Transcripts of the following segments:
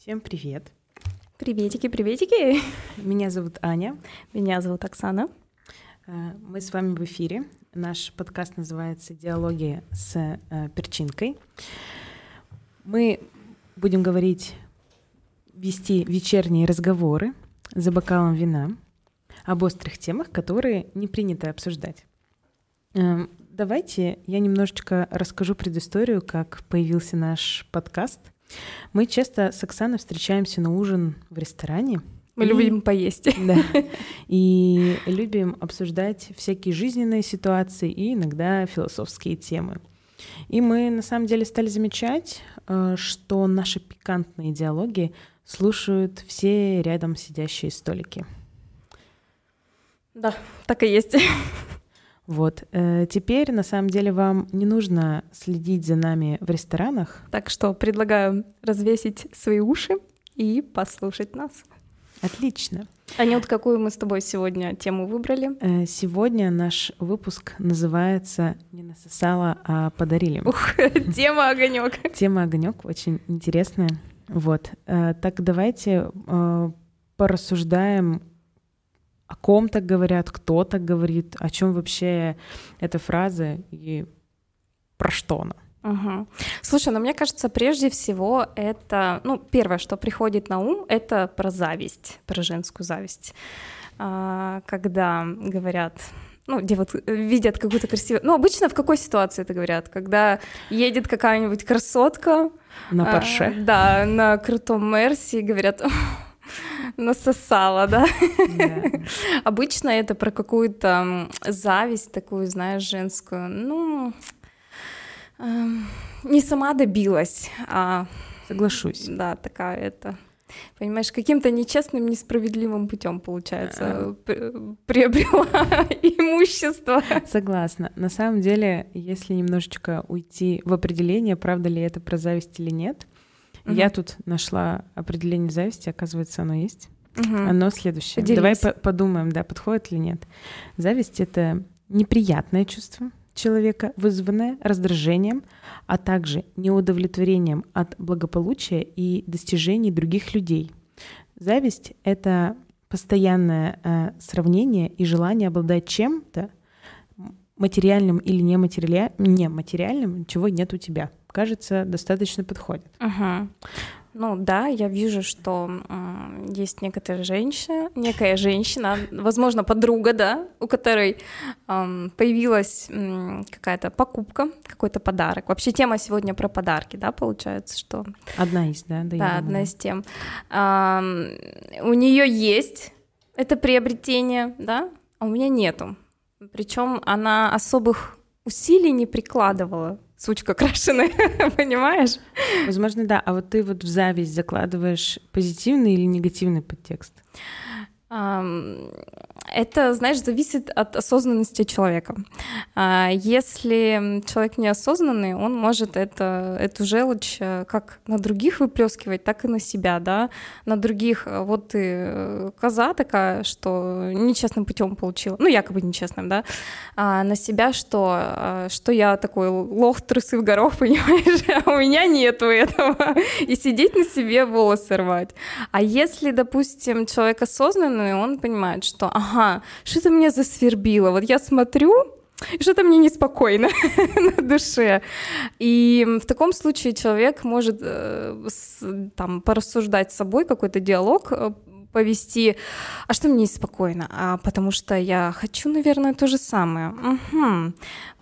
Всем привет. Приветики, приветики. Меня зовут Аня. Меня зовут Оксана. Э, мы с вами в эфире. Наш подкаст называется «Диалоги с э, перчинкой». Мы будем говорить, вести вечерние разговоры за бокалом вина об острых темах, которые не принято обсуждать. Э, давайте я немножечко расскажу предысторию, как появился наш подкаст — мы часто с Оксаной встречаемся на ужин в ресторане. Мы и... любим поесть. Да. И любим обсуждать всякие жизненные ситуации и иногда философские темы. И мы на самом деле стали замечать, э, что наши пикантные диалоги слушают все рядом сидящие столики. Да, так и есть. Вот. Э, теперь, на самом деле, вам не нужно следить за нами в ресторанах. Так что предлагаю развесить свои уши и послушать нас. Отлично. Анют, какую мы с тобой сегодня тему выбрали? Э, сегодня наш выпуск называется «Не насосала, а подарили». Ух, тема огонек. Тема огонек очень интересная. Вот. Э, так давайте порассуждаем о ком так говорят, кто так говорит, о чем вообще эта фраза и про что она. Угу. Слушай, ну мне кажется, прежде всего это, ну, первое, что приходит на ум, это про зависть, про женскую зависть. А, когда говорят, ну, где вот видят какую-то красивую... Ну, обычно в какой ситуации это говорят? Когда едет какая-нибудь красотка... На Порше. А, да, на крутом Мерсе, и говорят, насосала, да? Yeah. Обычно это про какую-то зависть такую, знаешь, женскую. Ну, э, не сама добилась, а... Соглашусь. Да, такая это... Понимаешь, каким-то нечестным, несправедливым путем, получается, приобрела имущество. Согласна. На самом деле, если немножечко уйти в определение, правда ли это про зависть или нет, Угу. Я тут нашла определение зависти, оказывается, оно есть. Угу. Оно следующее. Поделись. Давай по подумаем, да, подходит или нет. Зависть — это неприятное чувство человека, вызванное раздражением, а также неудовлетворением от благополучия и достижений других людей. Зависть — это постоянное э, сравнение и желание обладать чем-то материальным или нематериальным, нематериальным, чего нет у тебя кажется, достаточно подходит. Угу. Ну да, я вижу, что э, есть некоторая женщина, некая женщина, возможно, подруга, да, у которой э, появилась э, какая-то покупка, какой-то подарок. Вообще тема сегодня про подарки, да, получается, что... Одна из, да? Да, да одна из тем. Э, у нее есть это приобретение, да, а у меня нету. Причем она особых усилий не прикладывала сучка крашеная, понимаешь? Возможно, да. А вот ты вот в зависть закладываешь позитивный или негативный подтекст? Это, знаешь, зависит от осознанности человека. А, если человек неосознанный, он может это, эту желчь э, как на других выплескивать, так и на себя, да, на других. Э, вот ты э, коза такая, что нечестным путем получила, ну, якобы нечестным, да, а на себя, что, что я такой лох, трусы в горох, понимаешь, а у меня нету этого, и сидеть на себе волосы рвать. А если, допустим, человек осознанный, он понимает, что, ага, что-то меня засвербило. Вот я смотрю, и что-то мне неспокойно на душе. И в таком случае человек может э, там порассуждать с собой, какой-то диалог э, повести, а что мне неспокойно? А потому что я хочу, наверное, то же самое. Угу.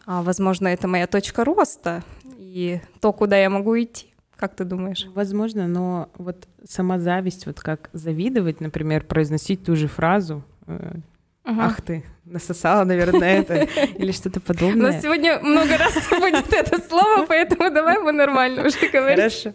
А, возможно, это моя точка роста и то, куда я могу идти. Как ты думаешь? Возможно, но вот сама зависть, вот как завидовать, например, произносить ту же фразу, Ага. Ах ты, насосала, наверное, это или что-то подобное. У нас сегодня много раз будет это слово, поэтому давай мы нормально уже говорим. Хорошо.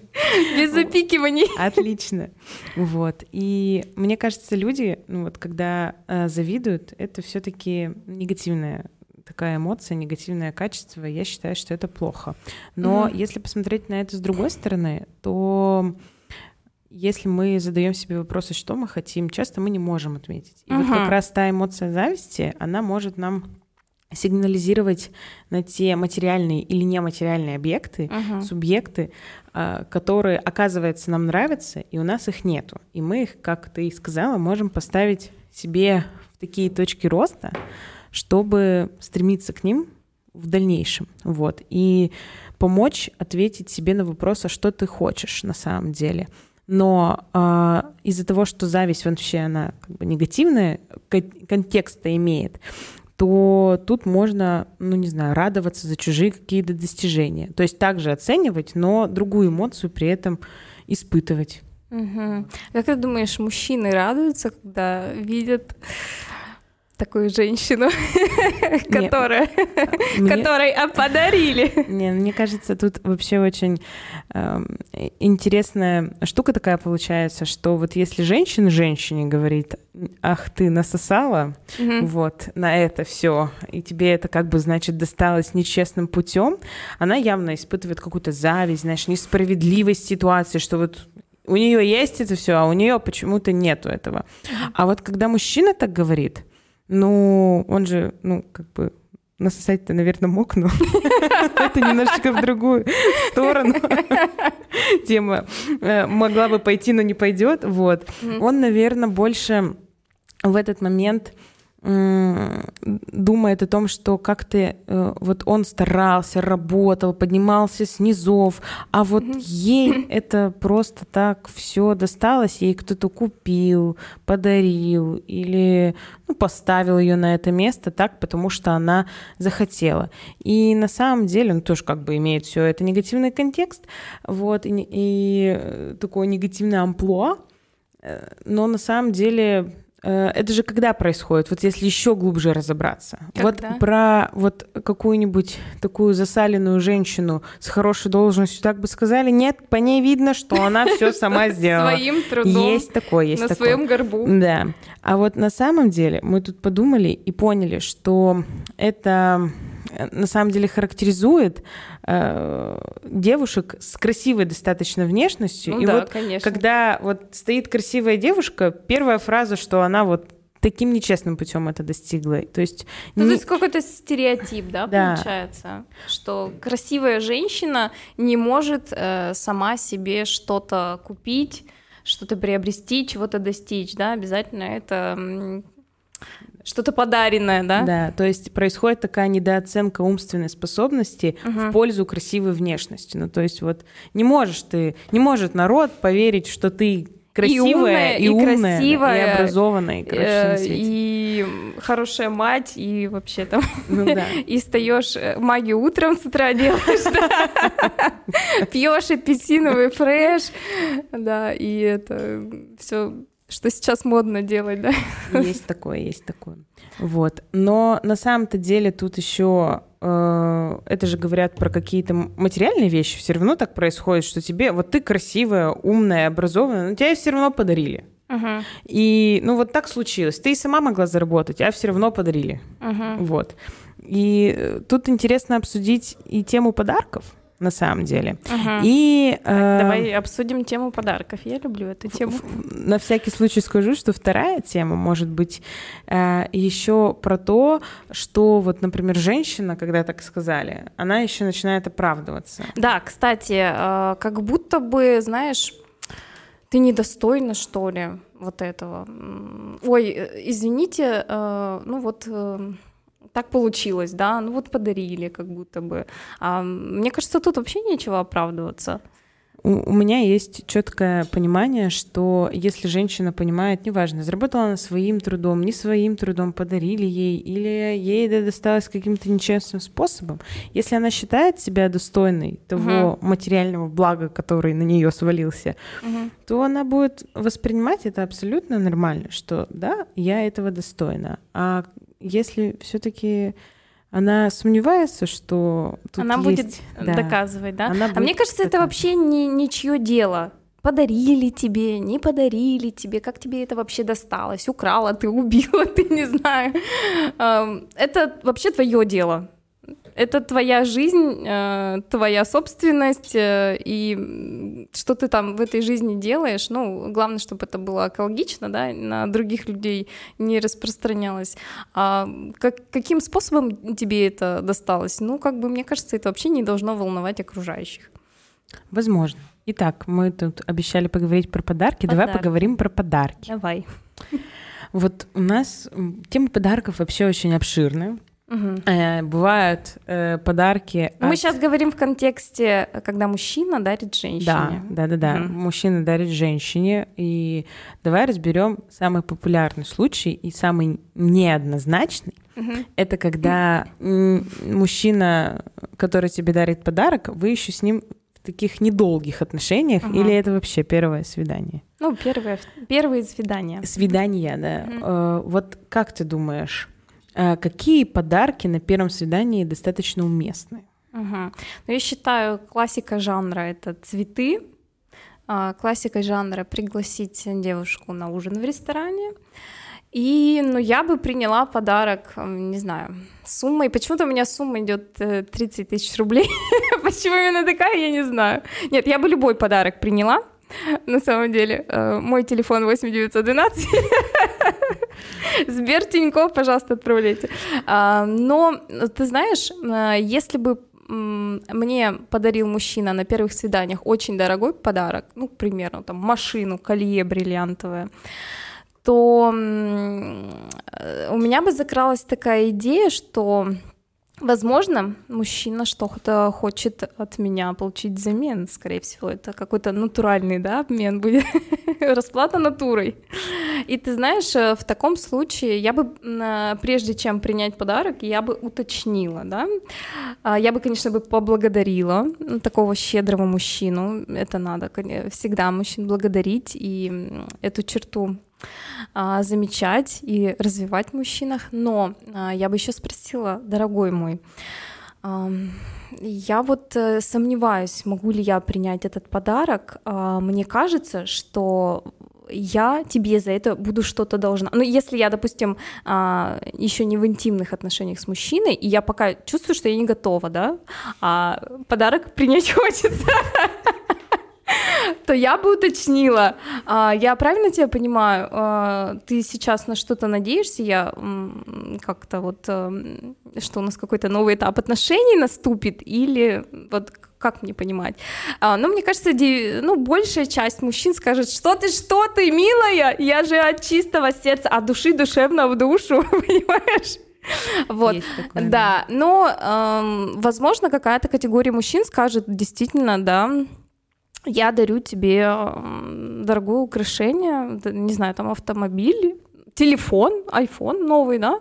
Без запикиваний. Отлично. Вот. И мне кажется, люди, ну вот, когда э, завидуют, это все-таки негативная такая эмоция, негативное качество, я считаю, что это плохо. Но mm-hmm. если посмотреть на это с другой стороны, то если мы задаем себе вопросы, что мы хотим, часто мы не можем отметить. И uh-huh. вот как раз та эмоция зависти, она может нам сигнализировать на те материальные или нематериальные объекты, uh-huh. субъекты, а, которые, оказывается, нам нравятся, и у нас их нету. И мы их, как ты и сказала, можем поставить себе в такие точки роста, чтобы стремиться к ним в дальнейшем. Вот. И помочь ответить себе на вопрос, а что ты хочешь на самом деле. Но э, из-за того, что зависть вообще она как бы негативная контекста имеет, то тут можно, ну не знаю, радоваться за чужие какие-то достижения. То есть также оценивать, но другую эмоцию при этом испытывать. Угу. Как ты думаешь, мужчины радуются, когда видят такую женщину, которая, которой подарили. Не, мне кажется, тут вообще очень эм, интересная штука такая получается, что вот если женщина женщине говорит, ах ты насосала, вот на это все, и тебе это как бы значит досталось нечестным путем, она явно испытывает какую-то зависть, знаешь, несправедливость ситуации, что вот у нее есть это все, а у нее почему-то нету этого. А вот когда мужчина так говорит, ну, он же, ну, как бы насосать-то, наверное, мог, но это немножечко в другую сторону. Тема э, могла бы пойти, но не пойдет. Вот. Он, наверное, больше в этот момент думает о том, что как-то э, вот он старался, работал, поднимался с низов, а вот ей это просто так все досталось, ей кто-то купил, подарил или ну, поставил ее на это место так, потому что она захотела. И на самом деле, он тоже как бы имеет все это негативный контекст, вот, и, и э, такое негативное амплуа, э, но на самом деле это же когда происходит? Вот если еще глубже разобраться. Когда? Вот про вот какую-нибудь такую засаленную женщину с хорошей должностью так бы сказали, нет, по ней видно, что она все сама сделала. Своим трудом. Есть такое, есть на такое. своем горбу. Да. А вот на самом деле мы тут подумали и поняли, что это э, на самом деле характеризует э, девушек с красивой достаточно внешностью. Ну и да, вот конечно. когда вот стоит красивая девушка, первая фраза, что она вот таким нечестным путем это достигла. То есть, ну, не... то есть какой-то стереотип, да, да, получается, что красивая женщина не может э, сама себе что-то купить, что-то приобрести, чего-то достичь, да, обязательно это что-то подаренное, да? Да, то есть происходит такая недооценка умственной способности угу. в пользу красивой внешности. Ну, то есть вот не можешь ты, не может народ поверить, что ты красивая, и, умная, и, и умная, красивая, и образованная, и, короче, э, и хорошая мать, и вообще там ну, да. и встаешь э, магию утром с утра делаешь, пьешь апельсиновый фреш, да, и это все что сейчас модно делать, да? Есть такое, есть такое. Вот. Но на самом-то деле тут еще э, это же говорят про какие-то материальные вещи. Все равно так происходит, что тебе вот ты красивая, умная, образованная, но тебя все равно подарили. Uh-huh. И ну вот так случилось. Ты и сама могла заработать, а все равно подарили. Uh-huh. Вот. И э, тут интересно обсудить и тему подарков на самом деле. Ага. И э, давай обсудим тему подарков. Я люблю эту тему. На всякий случай скажу, что вторая тема может быть э, еще про то, что вот, например, женщина, когда так сказали, она еще начинает оправдываться. Да, кстати, э, как будто бы, знаешь, ты недостойна, что ли, вот этого. Ой, э, извините, э, ну вот. Э, так получилось, да, ну вот подарили как будто бы. А, мне кажется, тут вообще нечего оправдываться. У, у меня есть четкое понимание, что если женщина понимает, неважно, заработала она своим трудом, не своим трудом, подарили ей, или ей это досталось каким-то нечестным способом, если она считает себя достойной того угу. материального блага, который на нее свалился, угу. то она будет воспринимать это абсолютно нормально, что да, я этого достойна. А если все-таки она сомневается, что тут она есть... будет да, доказывать, да? Она а мне кажется, это вообще не ничье дело. Подарили тебе, не подарили тебе, как тебе это вообще досталось, украла ты, убила ты, не знаю. Это вообще твое дело. Это твоя жизнь, э, твоя собственность, э, и что ты там в этой жизни делаешь, ну, главное, чтобы это было экологично, да, на других людей не распространялось. А как, каким способом тебе это досталось? Ну, как бы, мне кажется, это вообще не должно волновать окружающих. Возможно. Итак, мы тут обещали поговорить про подарки. подарки. Давай поговорим про подарки. Давай. Вот у нас тема подарков вообще очень обширная. Угу. Э, бывают э, подарки. Мы от... сейчас говорим в контексте, когда мужчина дарит женщине. Да, да, да, да. Угу. Мужчина дарит женщине. И давай разберем самый популярный случай и самый неоднозначный. Угу. Это когда мужчина, который тебе дарит подарок, вы еще с ним в таких недолгих отношениях, угу. или это вообще первое свидание? Ну, первое, первые свидания. Свидания, да. Угу. Э, вот как ты думаешь? А какие подарки на первом свидании достаточно уместны? Угу. Ну, я считаю, классика жанра — это цветы, а классика жанра — пригласить девушку на ужин в ресторане, и, ну, я бы приняла подарок, не знаю, суммой. Почему-то у меня сумма идет 30 э, тысяч рублей. Почему именно такая, я не знаю. Нет, я бы любой подарок приняла, на самом деле. Э, мой телефон 8912. Сбер Тинькофф, пожалуйста, отправляйте. А, но, ты знаешь, э, если бы мне подарил мужчина на первых свиданиях очень дорогой подарок, ну, примерно, там, машину, колье бриллиантовое, то у меня бы закралась такая идея, что Возможно, мужчина что-то хочет от меня получить взамен, скорее всего, это какой-то натуральный, да, обмен будет, расплата натурой. И ты знаешь, э, в таком случае я бы, прежде чем принять подарок, я бы уточнила, да, а, я бы, конечно, бы поблагодарила такого щедрого мужчину, это надо всегда мужчин благодарить, и эту черту а, замечать и развивать в мужчинах. Но а, я бы еще спросила, дорогой мой, я вот э, сомневаюсь, могу ли я принять этот подарок. Мне кажется, что я тебе за это буду что-то должна. Ну, если я, допустим, а, еще не в интимных отношениях с мужчиной, и я пока чувствую, что я не готова, да, а подарок принять хочется то я бы уточнила. А, я правильно тебя понимаю? А, ты сейчас на что-то надеешься? Я как-то вот, эм, что у нас какой-то новый этап отношений наступит? Или вот как мне понимать? А, ну, мне кажется, ну, большая часть мужчин скажет, что ты, что ты, милая, я же от чистого сердца, от души душевно в душу, понимаешь? Вот, такое, да, но, эм, возможно, какая-то категория мужчин скажет, действительно, да, я дарю тебе дорогое украшение, не знаю, там автомобиль, телефон, iPhone новый, да,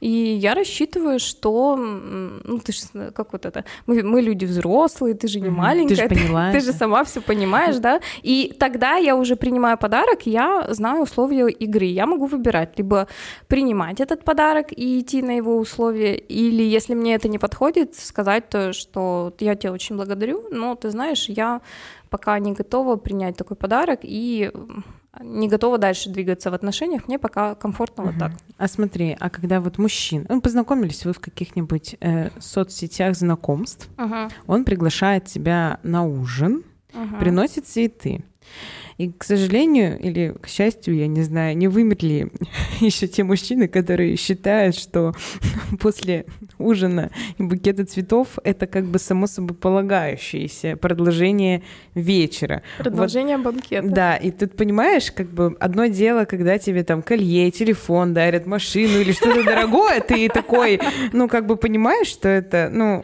и я рассчитываю, что, ну, ты же, как вот это, мы, мы люди взрослые, ты же не маленькая, ты же, ты, ты же сама все понимаешь, да, и тогда я уже принимаю подарок, я знаю условия игры, я могу выбирать, либо принимать этот подарок и идти на его условия, или если мне это не подходит, сказать то, что я тебя очень благодарю, но ты знаешь, я пока не готова принять такой подарок и не готова дальше двигаться в отношениях, мне пока комфортно угу. вот так. А смотри, а когда вот мужчина, ну, познакомились вы в каких-нибудь э, соцсетях знакомств, угу. он приглашает тебя на ужин, угу. приносит цветы. И, к сожалению, или к счастью, я не знаю, не вымерли еще те мужчины, которые считают, что после ужина и букета цветов это как бы само собой полагающееся продолжение вечера. Продолжение вот, банкета. Да, и тут понимаешь, как бы одно дело, когда тебе там колье, телефон дарят, машину или что-то дорогое, ты такой, ну, как бы понимаешь, что это, ну,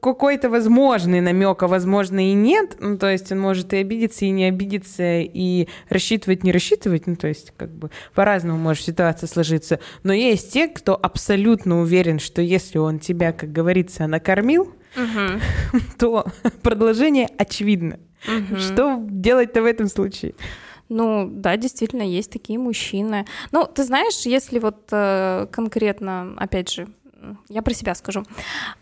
какой-то возможный намек, а возможно и нет, ну, то есть он может и обидеться, и не обидеться, и рассчитывать, не рассчитывать, ну, то есть как бы по-разному может ситуация сложиться. Но есть те, кто абсолютно уверен, что если он тебя, как говорится, накормил, угу. то продолжение очевидно. Угу. Что делать-то в этом случае? Ну, да, действительно, есть такие мужчины. Ну, ты знаешь, если вот э, конкретно, опять же, я про себя скажу.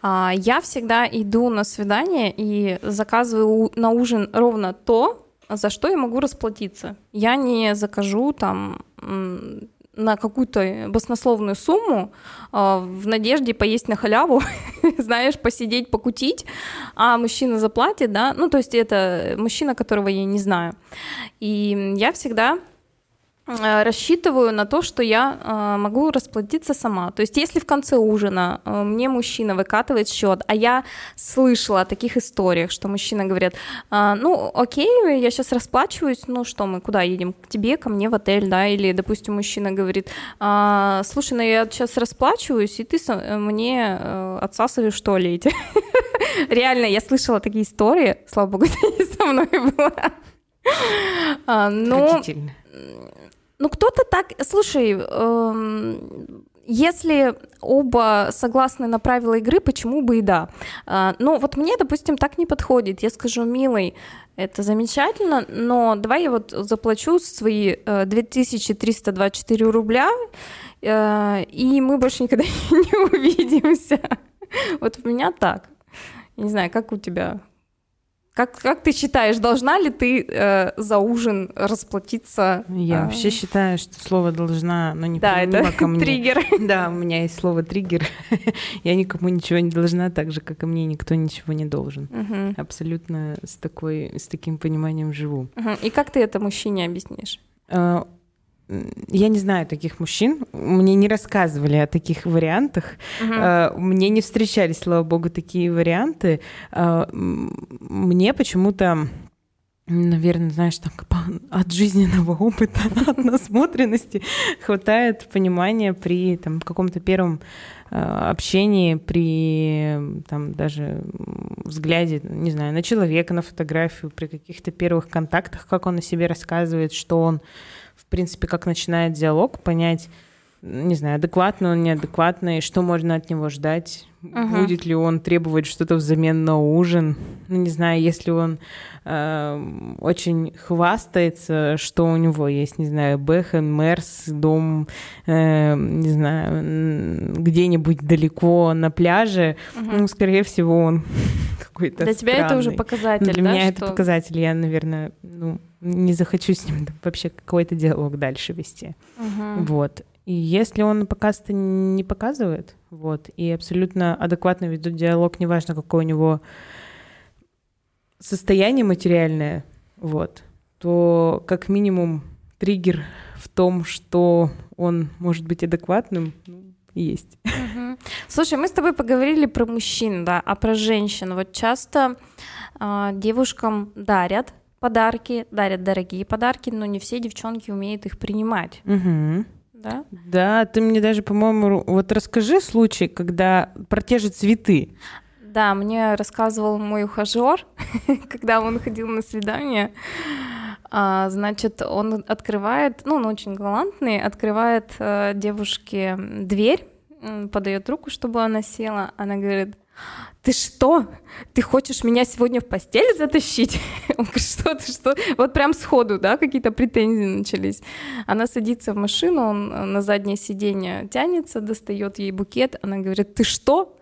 А, я всегда иду на свидание и заказываю на ужин ровно то, за что я могу расплатиться. Я не закажу там на какую-то баснословную сумму э, в надежде поесть на халяву, знаешь, посидеть, покутить, а мужчина заплатит, да, ну, то есть это мужчина, которого я не знаю. И я всегда рассчитываю на то, что я э, могу расплатиться сама. То есть, если в конце ужина э, мне мужчина выкатывает счет, а я слышала о таких историях, что мужчина говорит, ну, окей, я сейчас расплачиваюсь, ну что, мы куда едем? К тебе, ко мне в отель, да? Или, допустим, мужчина говорит, слушай, ну я сейчас расплачиваюсь, и ты мне отсасываешь что ли эти? Реально, я слышала такие истории, слава богу, это не со мной было. Но ну, кто-то так... Слушай, эм, если оба согласны на правила игры, почему бы и да? Э, ну, вот мне, допустим, так не подходит. Я скажу, милый, это замечательно, но давай я вот заплачу свои э, 2324 рубля, э, и мы больше никогда не увидимся. Вот у меня так. Не знаю, как у тебя? Как, как ты считаешь, должна ли ты э, за ужин расплатиться? Я э... вообще считаю, что слово должна, но не да, это ко мне. триггер. Да, у меня есть слово триггер. Я никому ничего не должна, так же, как и мне никто ничего не должен. Угу. Абсолютно с такой, с таким пониманием живу. Угу. И как ты это мужчине объяснишь? Я не знаю таких мужчин, мне не рассказывали о таких вариантах, uh мне не встречались, слава богу, такие варианты. А, мне почему-то наверное, знаешь, там от жизненного опыта, от насмотренности хватает понимания при там, каком-то первом а, общении, при там, даже взгляде, не знаю, на человека, на фотографию, при каких-то первых контактах, как он о себе рассказывает, что он в принципе, как начинает диалог, понять, не знаю, адекватно он, неадекватный, что можно от него ждать, uh-huh. будет ли он требовать что-то взамен на ужин, ну, не знаю, если он э, очень хвастается, что у него есть, не знаю, Бэхэм, Мерс, дом, э, не знаю, где-нибудь далеко на пляже, uh-huh. ну, скорее всего, он какой-то Для странный. тебя это уже показатель, Для да, меня что... это показатель, я, наверное, ну, не захочу с ним вообще какой-то диалог дальше вести. Uh-huh. Вот. И если он пока что не показывает, вот, и абсолютно адекватно ведет диалог, неважно, какое у него состояние материальное, вот, то как минимум триггер в том, что он может быть адекватным, ну, есть. Угу. Слушай, мы с тобой поговорили про мужчин, да, а про женщин. Вот часто э, девушкам дарят подарки, дарят дорогие подарки, но не все девчонки умеют их принимать. Угу. Да? Да, ты мне даже, по-моему, вот расскажи случай, когда про те же цветы. Да, мне рассказывал мой ухажер, когда он ходил на свидание. А, значит, он открывает, ну, он очень галантный, открывает э, девушке дверь, подает руку, чтобы она села. Она говорит, ты что? Ты хочешь меня сегодня в постель затащить? Он говорит, что ты, что? Вот прям сходу, да, какие-то претензии начались. Она садится в машину, он на заднее сиденье тянется, достает ей букет. Она говорит, ты что?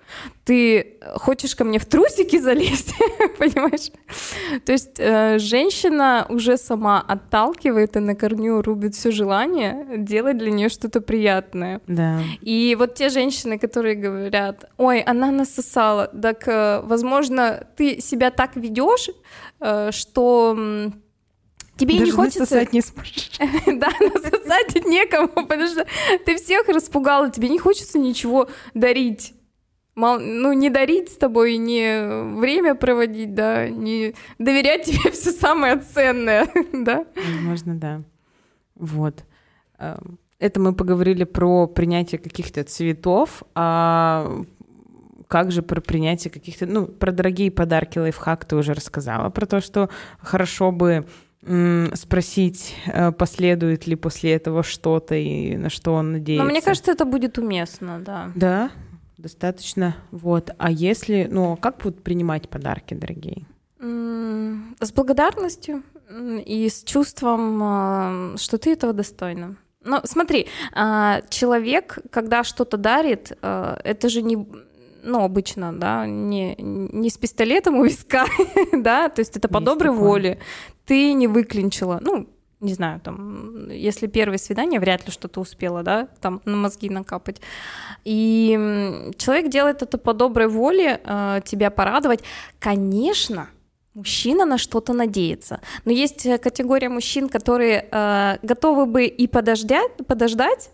Ты хочешь ко мне в трусики залезть, понимаешь? То есть э, женщина уже сама отталкивает и на корню рубит все желание делать для нее что-то приятное. Да. И вот те женщины, которые говорят, ой, она насосала, так, э, возможно, ты себя так ведешь, э, что Тебе Даже не хочется... насосать не сможешь. да, насосать некому, потому что ты всех распугала, тебе не хочется ничего дарить мал, ну, не дарить с тобой, не время проводить, да, не доверять тебе все самое ценное, да? Возможно, да. Вот. Эм, это мы поговорили про принятие каких-то цветов, а как же про принятие каких-то, ну, про дорогие подарки лайфхак ты уже рассказала, про то, что хорошо бы спросить, э, последует ли после этого что-то и на что он надеется. Но мне кажется, это будет уместно, да. Да, достаточно. Вот. А если, ну, как будут принимать подарки, дорогие? С благодарностью и с чувством, а, что ты этого достойна. Ну, смотри, а, человек, когда что-то дарит, а, это же не ну, обычно, да, не, не с пистолетом у виска, да, то есть это по Есть доброй такое. воле. Ты не выклинчила, ну, не знаю, там, если первое свидание, вряд ли что-то успела, да, там на мозги накапать. И человек делает это по доброй воле, э, тебя порадовать. Конечно, мужчина на что-то надеется. Но есть э, категория мужчин, которые э, готовы бы и подождать, подождать,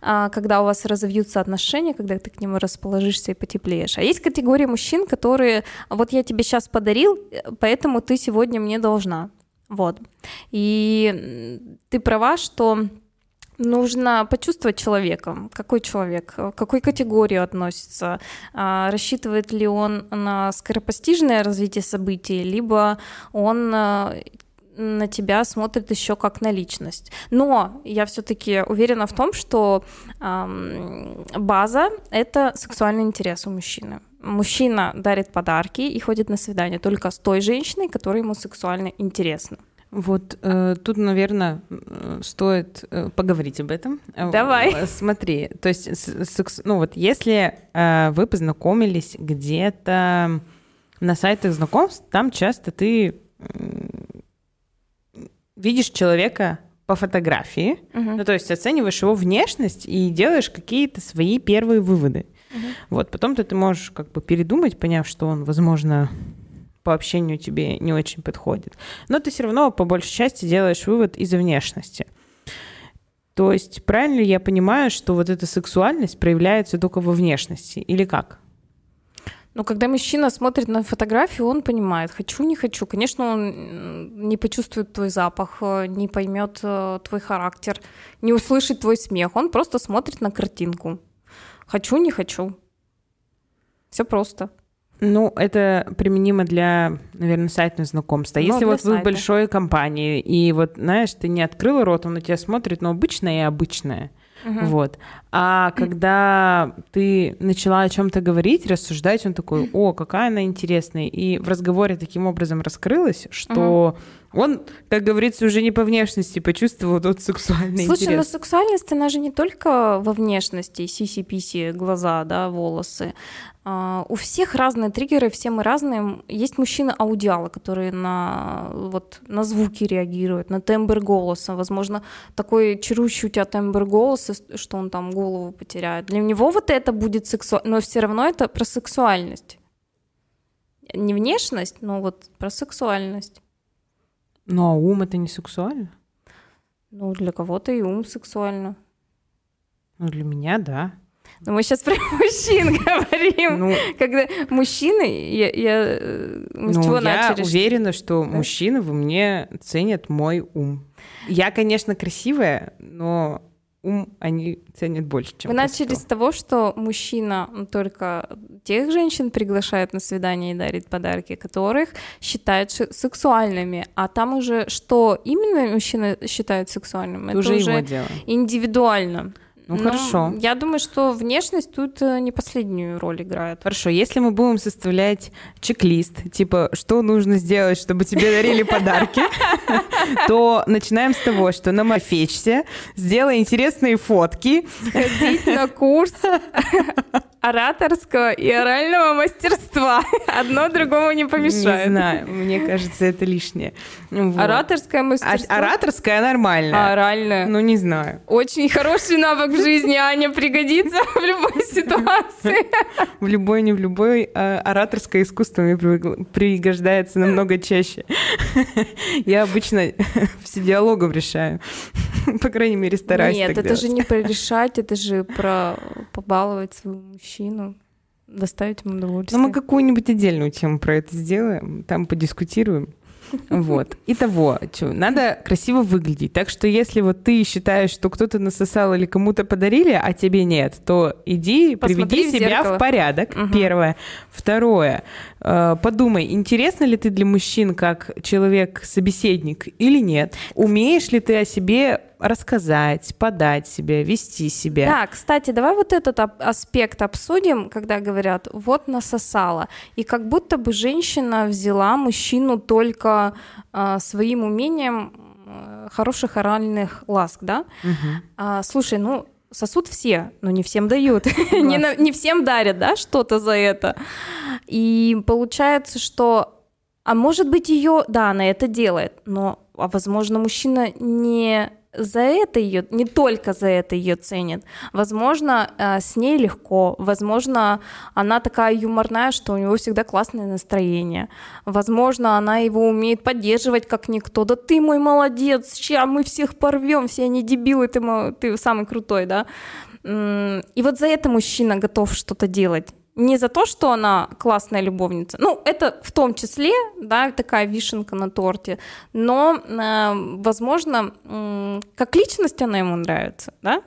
когда у вас разовьются отношения, когда ты к нему расположишься и потеплеешь. А есть категория мужчин, которые вот я тебе сейчас подарил, поэтому ты сегодня мне должна. Вот. И ты права, что нужно почувствовать человека, какой человек, к какой категории относится, а, рассчитывает ли он на скоропостижное развитие событий, либо он а, на тебя смотрит еще как на личность. Но я все-таки уверена в том, что эм, база это сексуальный интерес у мужчины. Мужчина дарит подарки и ходит на свидание только с той женщиной, которая ему сексуально интересна. Вот э, тут, наверное, стоит э, поговорить об этом. Э, Давай. Э, смотри, то есть, секс, ну вот, если э, вы познакомились где-то на сайтах знакомств, там часто ты э, видишь человека по фотографии, uh-huh. ну то есть оцениваешь его внешность и делаешь какие-то свои первые выводы. Uh-huh. Вот потом-то ты можешь как бы передумать, поняв, что он, возможно, по общению тебе не очень подходит. Но ты все равно по большей части делаешь вывод из внешности. То есть правильно ли я понимаю, что вот эта сексуальность проявляется только во внешности или как? Ну, когда мужчина смотрит на фотографию, он понимает, хочу, не хочу. Конечно, он не почувствует твой запах, э, не поймет э, твой характер, не услышит твой смех. Он просто смотрит на картинку. Хочу, не хочу. Все просто. Ну, это применимо для, наверное, сайтных знакомств. А ну, если вот сайта. вы в большой компании, и вот, знаешь, ты не открыл рот, он на тебя смотрит, но обычное и обычное. Угу. Вот. А когда ты начала о чем-то говорить, рассуждать, он такой, о, какая она интересная. И в разговоре таким образом раскрылось, что угу. он, как говорится, уже не по внешности почувствовал тот сексуальный Слушай, интерес. но сексуальность, она же не только во внешности, сиси-писи, глаза, да, волосы. Uh, у всех разные триггеры, все мы разные. Есть мужчины аудиалы, которые на, вот, на звуки реагируют, на тембр голоса. Возможно, такой чарующий у тебя тембр голоса, что он там голову потеряет. Для него вот это будет сексуально, но все равно это про сексуальность. Не внешность, но вот про сексуальность. Ну а ум это не сексуально? Ну, для кого-то и ум сексуально. Ну, для меня, да. Но мы сейчас про мужчин говорим. Ну, Когда мужчины, я, я мы ну, с чего я начали? уверена, что да? мужчины во мне ценят мой ум. Я, конечно, красивая, но ум они ценят больше, чем Мы начали с того, что мужчина только тех женщин приглашает на свидание и дарит подарки, которых считают сексуальными, а там уже что именно мужчина считает сексуальным, это, это уже, уже дело. индивидуально. Ну, Но хорошо. Я думаю, что внешность тут э, не последнюю роль играет. Хорошо, если мы будем составлять чек-лист, типа, что нужно сделать, чтобы тебе дарили подарки, то начинаем с того, что намафечься, сделай интересные фотки. Сходить на курс ораторского и орального мастерства. Одно другому не помешает. Не знаю, мне кажется, это лишнее. Вот. Ораторское мастерство. А, ораторское нормально. А оральное? Ну, не знаю. Очень хороший навык в жизни, Аня, пригодится в любой ситуации. В любой, не в любой. А ораторское искусство мне пригождается намного чаще. Я обычно все диалогом решаю. По крайней мере, стараюсь Нет, это же не про решать, это же про побаловать своего мужчину доставить ему удовольствие. Ну, мы какую-нибудь отдельную тему про это сделаем, там подискутируем. Вот. Итого, надо красиво выглядеть. Так что если вот ты считаешь, что кто-то насосал или кому-то подарили, а тебе нет, то иди, Посмотри приведи в себя зеркало. в порядок. Угу. Первое. Второе. Э, подумай, интересно ли ты для мужчин как человек-собеседник или нет? Умеешь ли ты о себе рассказать, подать себя, вести себя. Да, кстати, давай вот этот аспект обсудим, когда говорят, вот насосала. И как будто бы женщина взяла мужчину только э, своим умением э, хороших оральных ласк, да? Угу. А, слушай, ну сосуд все, но не всем дают, не, на, не всем дарят, да, что-то за это. И получается, что, а может быть ее, да, она это делает, но а возможно, мужчина не за это ее, не только за это ее ценит. Возможно, э, с ней легко, возможно, она такая юморная, что у него всегда классное настроение. Возможно, она его умеет поддерживать как никто. Да ты мой молодец, сейчас мы всех порвем, все они дебилы, ты, ты самый крутой, да. И вот за это мужчина готов что-то делать не за то, что она классная любовница, ну, это в том числе, да, такая вишенка на торте, но, э, возможно, э, как личность она ему нравится, да,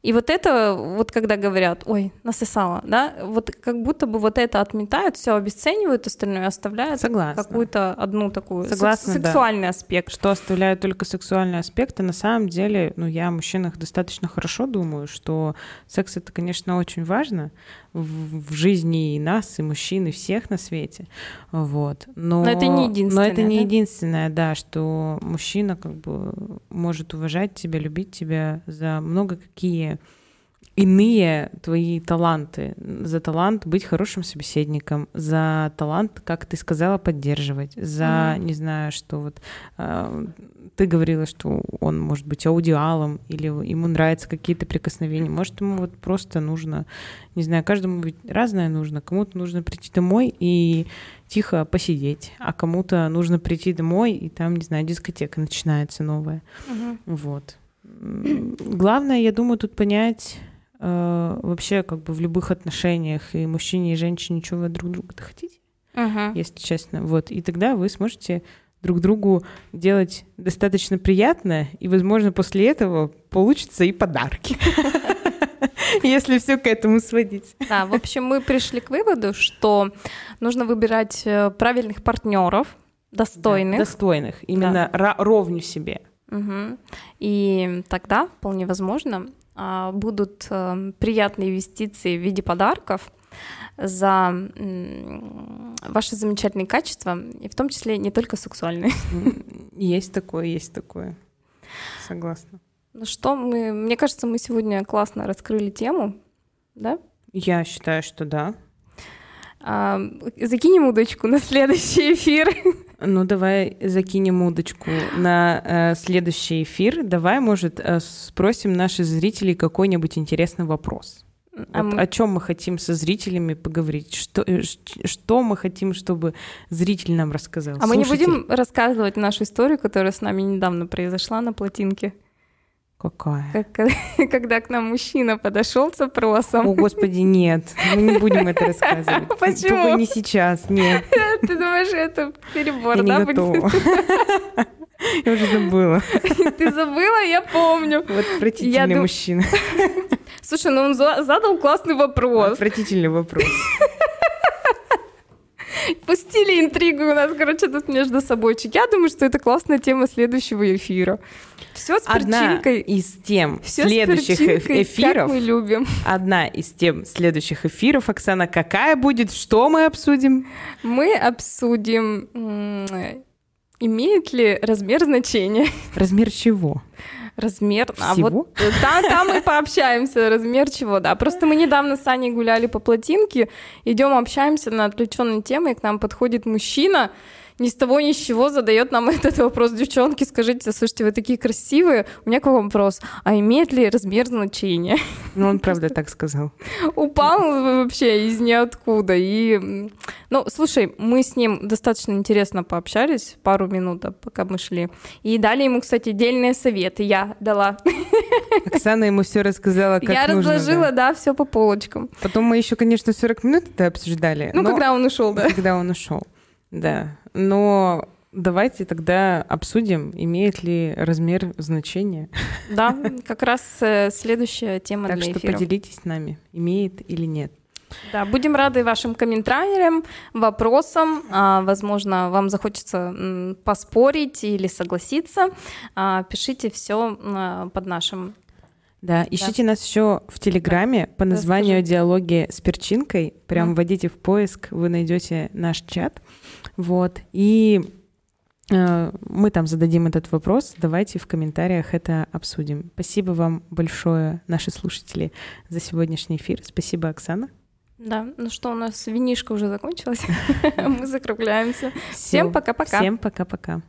и вот это, вот когда говорят, ой, насосала, да, вот как будто бы вот это отметают, все обесценивают, остальное оставляют Согласна. какую-то одну такую Согласна, секс- сексуальный да. аспект. Что оставляют только сексуальный аспект, и на самом деле, ну, я о мужчинах достаточно хорошо думаю, что секс это, конечно, очень важно, в, жизни и нас, и мужчин, и всех на свете. Вот. Но, но это не единственное. Но это не да? единственное, да, что мужчина как бы может уважать тебя, любить тебя за много какие иные твои таланты. За талант быть хорошим собеседником, за талант, как ты сказала, поддерживать, за, mm. не знаю, что вот э, ты говорила, что он может быть аудиалом или ему нравятся какие-то прикосновения. Может, ему вот просто нужно, не знаю, каждому ведь разное нужно. Кому-то нужно прийти домой и тихо посидеть, а кому-то нужно прийти домой, и там, не знаю, дискотека начинается новая. Mm-hmm. Вот. Главное, я думаю, тут понять вообще как бы в любых отношениях и мужчине и женщине, чего вы друг друга-то хотите, uh-huh. если честно. Вот. И тогда вы сможете друг другу делать достаточно приятно, и, возможно, после этого получится и подарки. Если все к этому сводить. Да, в общем, мы пришли к выводу, что нужно выбирать э, правильных партнеров, достойных. Да, достойных, именно да. ровню себе. Угу. И тогда вполне возможно будут э, приятные инвестиции в виде подарков за ваши замечательные качества, и в том числе не только сексуальные. Есть такое, есть такое. Согласна. Ну что, мы, мне кажется, мы сегодня классно раскрыли тему, да? Я считаю, что да. А, закинем удочку на следующий эфир. Ну, давай закинем удочку на э, следующий эфир. Давай, может, э, спросим наших зрителей какой-нибудь интересный вопрос. А вот мы... О чем мы хотим со зрителями поговорить? Что, э, что мы хотим, чтобы зритель нам рассказал? А Слушайте. мы не будем рассказывать нашу историю, которая с нами недавно произошла на плотинке? Какая? Как, когда к нам мужчина подошел с опросом. О, господи, нет. Мы не будем это рассказывать. Почему? Только не сейчас, нет. Ты думаешь, это перебор, я да? Не готова. Я уже забыла. Ты забыла? Я помню. Вот отвратительный я мужчина. Слушай, ну он задал классный вопрос. Отвратительный вопрос. Пустили интригу у нас, короче, тут между собой. Я думаю, что это классная тема следующего эфира. Все с одна из тем Всё следующих эфиров. Мы любим. Одна из тем следующих эфиров, Оксана, какая будет? Что мы обсудим? Мы обсудим, имеет ли размер значения. Размер чего? Размер. Всего? А вот там, там мы пообщаемся. Размер чего, да. Просто мы недавно с Аней гуляли по плотинке, идем общаемся на отвлеченной темы, и к нам подходит мужчина, ни с того ни с чего задает нам этот вопрос. Девчонки, скажите, слушайте, вы такие красивые. У меня к вам вопрос. А имеет ли размер значения? Ну, он правда так сказал. Упал вообще из ниоткуда. И, ну, слушай, мы с ним достаточно интересно пообщались пару минут, пока мы шли. И дали ему, кстати, отдельные советы. Я дала. Оксана ему все рассказала, как Я нужно, разложила, да, да все по полочкам. Потом мы еще, конечно, 40 минут это обсуждали. Ну, когда он ушел, да. Когда он ушел. Да, но давайте тогда обсудим, имеет ли размер значения. Да, как раз э, следующая тема так для эфира. Так что поделитесь с нами, имеет или нет. Да, будем рады вашим комментариям, вопросам. А, возможно, вам захочется поспорить или согласиться. А, пишите все а, под нашим да, ищите да. нас еще в Телеграме да. по названию Расскажи. «Диалоги с перчинкой». Прям mm. вводите в поиск, вы найдете наш чат. Вот. И э, мы там зададим этот вопрос. Давайте в комментариях это обсудим. Спасибо вам большое, наши слушатели, за сегодняшний эфир. Спасибо, Оксана. Да, ну что, у нас винишка уже закончилась. Мы закругляемся. Всем пока-пока. Всем пока-пока.